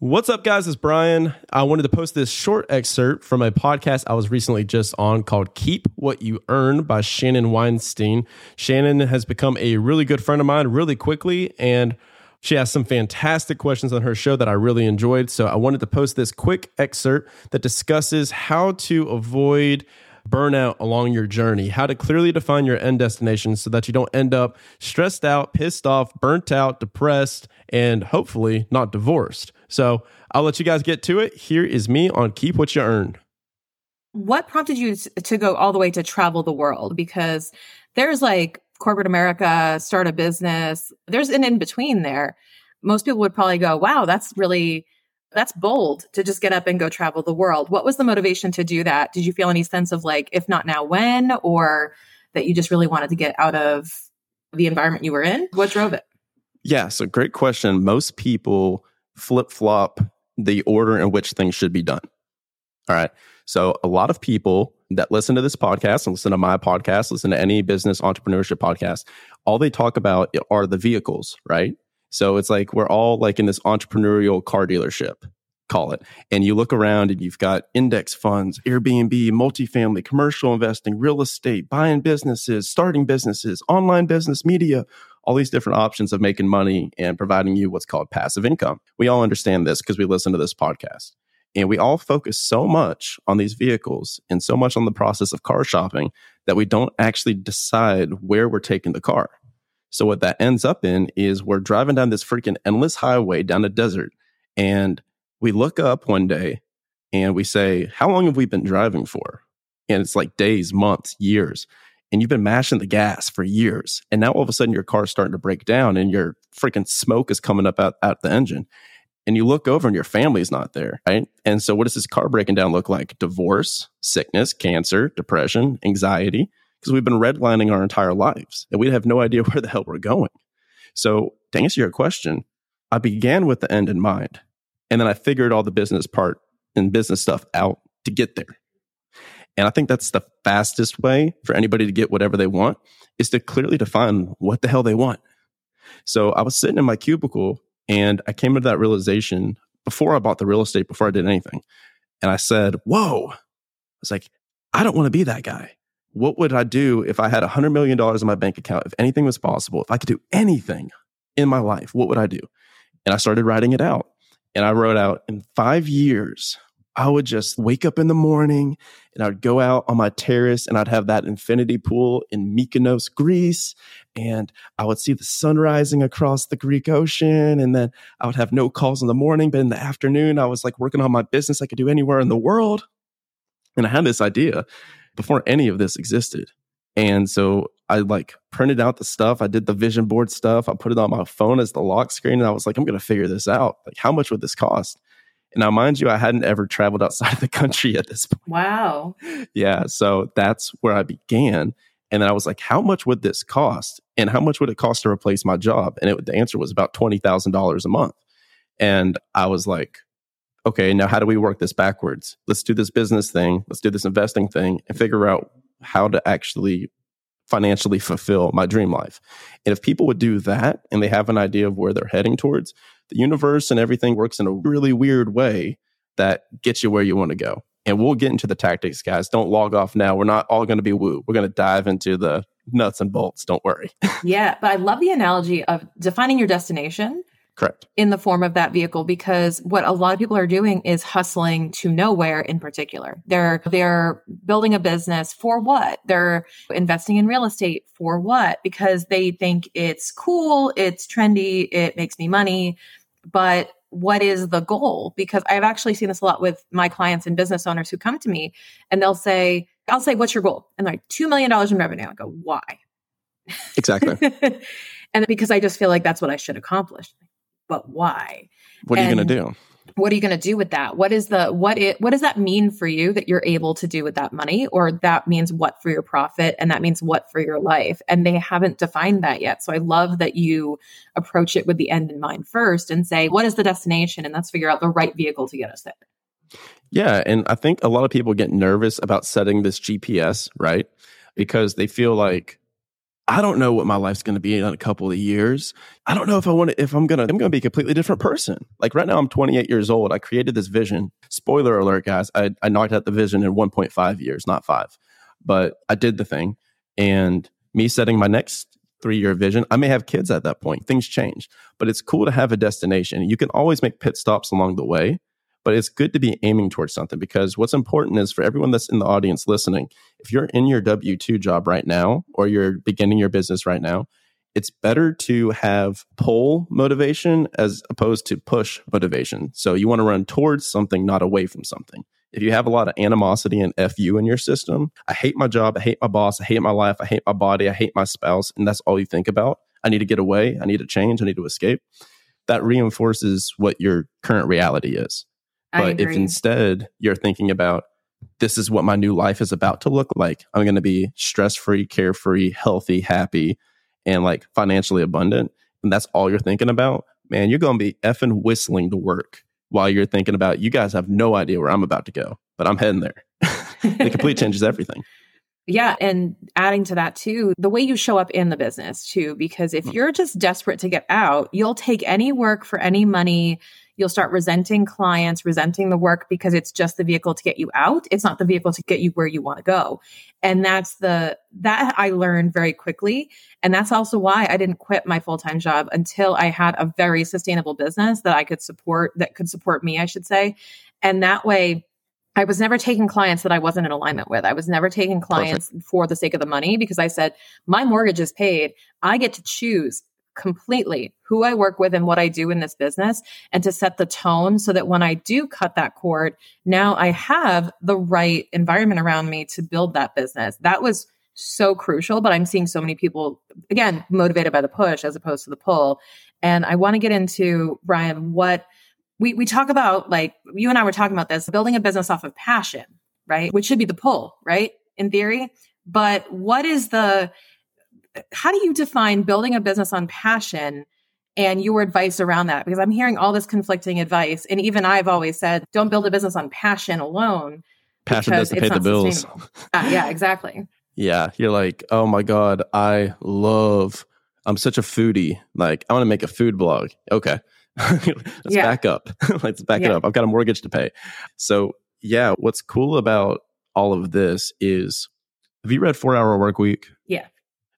What's up, guys? It's Brian. I wanted to post this short excerpt from a podcast I was recently just on called Keep What You Earn by Shannon Weinstein. Shannon has become a really good friend of mine really quickly, and she has some fantastic questions on her show that I really enjoyed. So I wanted to post this quick excerpt that discusses how to avoid burnout along your journey, how to clearly define your end destination so that you don't end up stressed out, pissed off, burnt out, depressed, and hopefully not divorced. So I'll let you guys get to it. Here is me on Keep What You Earn. What prompted you to go all the way to travel the world? Because there's like corporate America, start a business, there's an in between there. Most people would probably go, wow, that's really that's bold to just get up and go travel the world. What was the motivation to do that? Did you feel any sense of like, if not now, when, or that you just really wanted to get out of the environment you were in? What drove it? Yeah, so great question. Most people flip flop the order in which things should be done. All right. So, a lot of people that listen to this podcast and listen to my podcast, listen to any business entrepreneurship podcast, all they talk about are the vehicles, right? So it's like we're all like in this entrepreneurial car dealership, call it. And you look around and you've got index funds, Airbnb, multifamily, commercial investing, real estate, buying businesses, starting businesses, online business, media, all these different options of making money and providing you what's called passive income. We all understand this because we listen to this podcast. And we all focus so much on these vehicles and so much on the process of car shopping that we don't actually decide where we're taking the car. So what that ends up in is we're driving down this freaking endless highway down a desert and we look up one day and we say, how long have we been driving for? And it's like days, months, years. And you've been mashing the gas for years. And now all of a sudden your car's starting to break down and your freaking smoke is coming up out, out the engine. And you look over and your family's not there, right? And so what does this car breaking down look like? Divorce, sickness, cancer, depression, anxiety because we've been redlining our entire lives and we have no idea where the hell we're going. So, to answer your question, I began with the end in mind. And then I figured all the business part and business stuff out to get there. And I think that's the fastest way for anybody to get whatever they want is to clearly define what the hell they want. So I was sitting in my cubicle and I came to that realization before I bought the real estate, before I did anything. And I said, Whoa, I was like, I don't want to be that guy what would I do if I had $100 million in my bank account? If anything was possible, if I could do anything in my life, what would I do? And I started writing it out. And I wrote out in five years, I would just wake up in the morning and I'd go out on my terrace and I'd have that infinity pool in Mykonos, Greece. And I would see the sun rising across the Greek ocean. And then I would have no calls in the morning, but in the afternoon, I was like working on my business I could do anywhere in the world. And I had this idea before any of this existed. And so I like printed out the stuff. I did the vision board stuff. I put it on my phone as the lock screen. And I was like, I'm going to figure this out. Like, how much would this cost? And now, mind you, I hadn't ever traveled outside of the country at this point. Wow. Yeah. So that's where I began. And then I was like, how much would this cost? And how much would it cost to replace my job? And it, the answer was about $20,000 a month. And I was like, okay, now how do we work this backwards? Let's do this business thing, let's do this investing thing, and figure out how to actually financially fulfill my dream life. And if people would do that and they have an idea of where they're heading towards, the universe and everything works in a really weird way that gets you where you want to go. And we'll get into the tactics, guys. Don't log off now. We're not all going to be woo. We're going to dive into the nuts and bolts. Don't worry. yeah. But I love the analogy of defining your destination Correct. In the form of that vehicle because what a lot of people are doing is hustling to nowhere in particular. They're they're building a business for what? They're investing in real estate for what? Because they think it's cool, it's trendy, it makes me money, but what is the goal? Because I've actually seen this a lot with my clients and business owners who come to me and they'll say, I'll say, what's your goal? And they're like, $2 million in revenue. I go, why? Exactly. and because I just feel like that's what I should accomplish but why? What are and you going to do? What are you going to do with that? What is the what it what does that mean for you that you're able to do with that money or that means what for your profit and that means what for your life? And they haven't defined that yet. So I love that you approach it with the end in mind first and say what is the destination and let's figure out the right vehicle to get us there. Yeah, and I think a lot of people get nervous about setting this GPS, right? Because they feel like I don't know what my life's going to be in a couple of years. I don't know if I want to, if I'm going to, I'm going to be a completely different person. Like right now, I'm 28 years old. I created this vision. Spoiler alert, guys. I, I knocked out the vision in 1.5 years, not five, but I did the thing. And me setting my next three year vision, I may have kids at that point. Things change, but it's cool to have a destination. You can always make pit stops along the way but it's good to be aiming towards something because what's important is for everyone that's in the audience listening, if you're in your W 2 job right now or you're beginning your business right now, it's better to have pull motivation as opposed to push motivation. So you want to run towards something, not away from something. If you have a lot of animosity and FU in your system, I hate my job, I hate my boss, I hate my life, I hate my body, I hate my spouse, and that's all you think about, I need to get away, I need to change, I need to escape. That reinforces what your current reality is. But if instead you're thinking about this is what my new life is about to look like, I'm going to be stress free, carefree, healthy, happy, and like financially abundant, and that's all you're thinking about, man, you're going to be effing whistling to work while you're thinking about you guys have no idea where I'm about to go, but I'm heading there. it completely changes everything. Yeah. And adding to that too, the way you show up in the business too, because if mm. you're just desperate to get out, you'll take any work for any money You'll start resenting clients, resenting the work because it's just the vehicle to get you out. It's not the vehicle to get you where you want to go. And that's the, that I learned very quickly. And that's also why I didn't quit my full time job until I had a very sustainable business that I could support, that could support me, I should say. And that way, I was never taking clients that I wasn't in alignment with. I was never taking clients Perfect. for the sake of the money because I said, my mortgage is paid. I get to choose completely who I work with and what I do in this business and to set the tone so that when I do cut that cord, now I have the right environment around me to build that business. That was so crucial, but I'm seeing so many people, again, motivated by the push as opposed to the pull. And I want to get into, Brian, what we, we talk about, like you and I were talking about this, building a business off of passion, right? Which should be the pull, right? In theory. But what is the, how do you define building a business on passion and your advice around that? Because I'm hearing all this conflicting advice. And even I've always said, don't build a business on passion alone. Passion doesn't pay the bills. uh, yeah, exactly. Yeah. You're like, oh my God, I love, I'm such a foodie. Like, I want to make a food blog. Okay. Let's yeah. back up. Let's back yeah. it up. I've got a mortgage to pay. So, yeah, what's cool about all of this is have you read Four Hour Work Week? Yeah.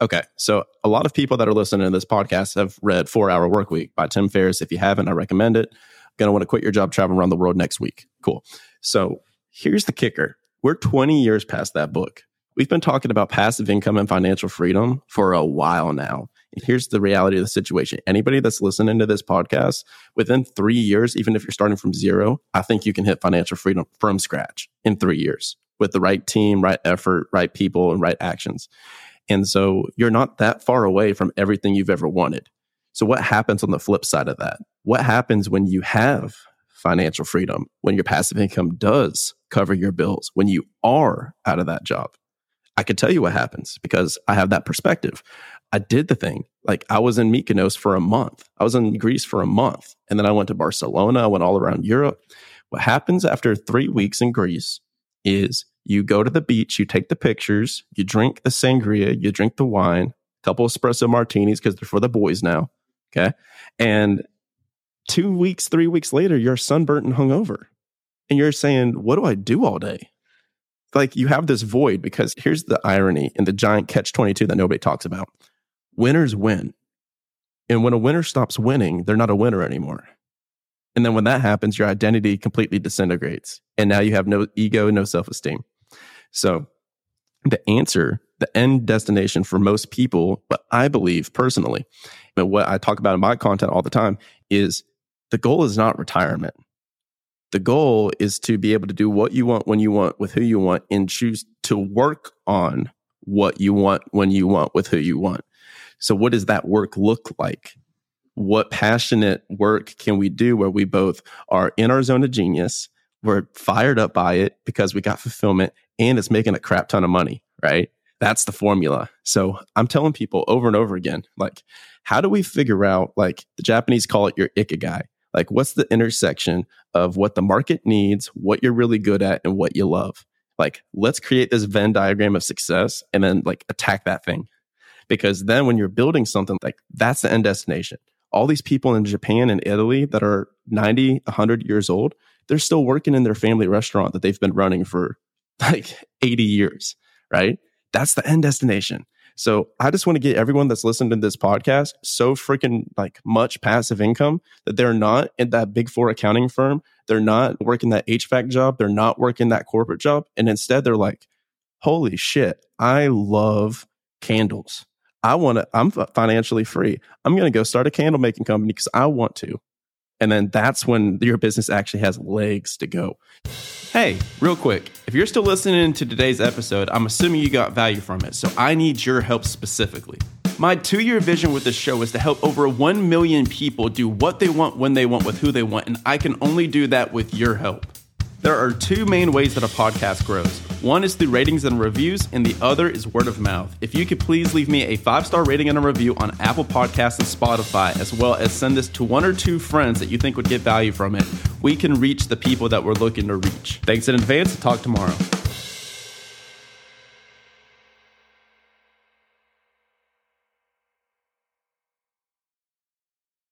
Okay. So a lot of people that are listening to this podcast have read Four Hour Work Week by Tim Ferriss. If you haven't, I recommend it. Gonna want to quit your job, travel around the world next week. Cool. So here's the kicker. We're 20 years past that book. We've been talking about passive income and financial freedom for a while now. And here's the reality of the situation. Anybody that's listening to this podcast, within three years, even if you're starting from zero, I think you can hit financial freedom from scratch in three years with the right team, right effort, right people, and right actions. And so you're not that far away from everything you've ever wanted. So what happens on the flip side of that? What happens when you have financial freedom, when your passive income does cover your bills, when you are out of that job? I could tell you what happens because I have that perspective. I did the thing. Like I was in Mykonos for a month. I was in Greece for a month. And then I went to Barcelona. I went all around Europe. What happens after three weeks in Greece is you go to the beach, you take the pictures, you drink the sangria, you drink the wine, a couple espresso martinis because they're for the boys now. Okay. And two weeks, three weeks later, you're sunburnt and hungover. And you're saying, what do I do all day? Like you have this void because here's the irony in the giant catch 22 that nobody talks about winners win. And when a winner stops winning, they're not a winner anymore. And then when that happens, your identity completely disintegrates. And now you have no ego, no self esteem. So the answer, the end destination for most people, but I believe personally, and what I talk about in my content all the time is the goal is not retirement. The goal is to be able to do what you want when you want with who you want and choose to work on what you want when you want with who you want. So what does that work look like? What passionate work can we do where we both are in our zone of genius? We're fired up by it because we got fulfillment and it's making a crap ton of money, right? That's the formula. So I'm telling people over and over again, like, how do we figure out, like, the Japanese call it your ikigai? Like, what's the intersection of what the market needs, what you're really good at, and what you love? Like, let's create this Venn diagram of success and then, like, attack that thing. because then when you're building something like that's the end destination. All these people in Japan and Italy that are 90, 100 years old, they're still working in their family restaurant that they've been running for like 80 years, right? That's the end destination. So I just want to get everyone that's listening to this podcast so freaking like much passive income that they're not in that big four accounting firm. They're not working that HVAC job. They're not working that corporate job. And instead they're like, holy shit, I love candles. I want to, I'm financially free. I'm going to go start a candle making company because I want to. And then that's when your business actually has legs to go. Hey, real quick, if you're still listening to today's episode, I'm assuming you got value from it. So I need your help specifically. My two year vision with this show is to help over 1 million people do what they want, when they want, with who they want. And I can only do that with your help. There are two main ways that a podcast grows. One is through ratings and reviews, and the other is word of mouth. If you could please leave me a five star rating and a review on Apple Podcasts and Spotify, as well as send this to one or two friends that you think would get value from it, we can reach the people that we're looking to reach. Thanks in advance. Talk tomorrow.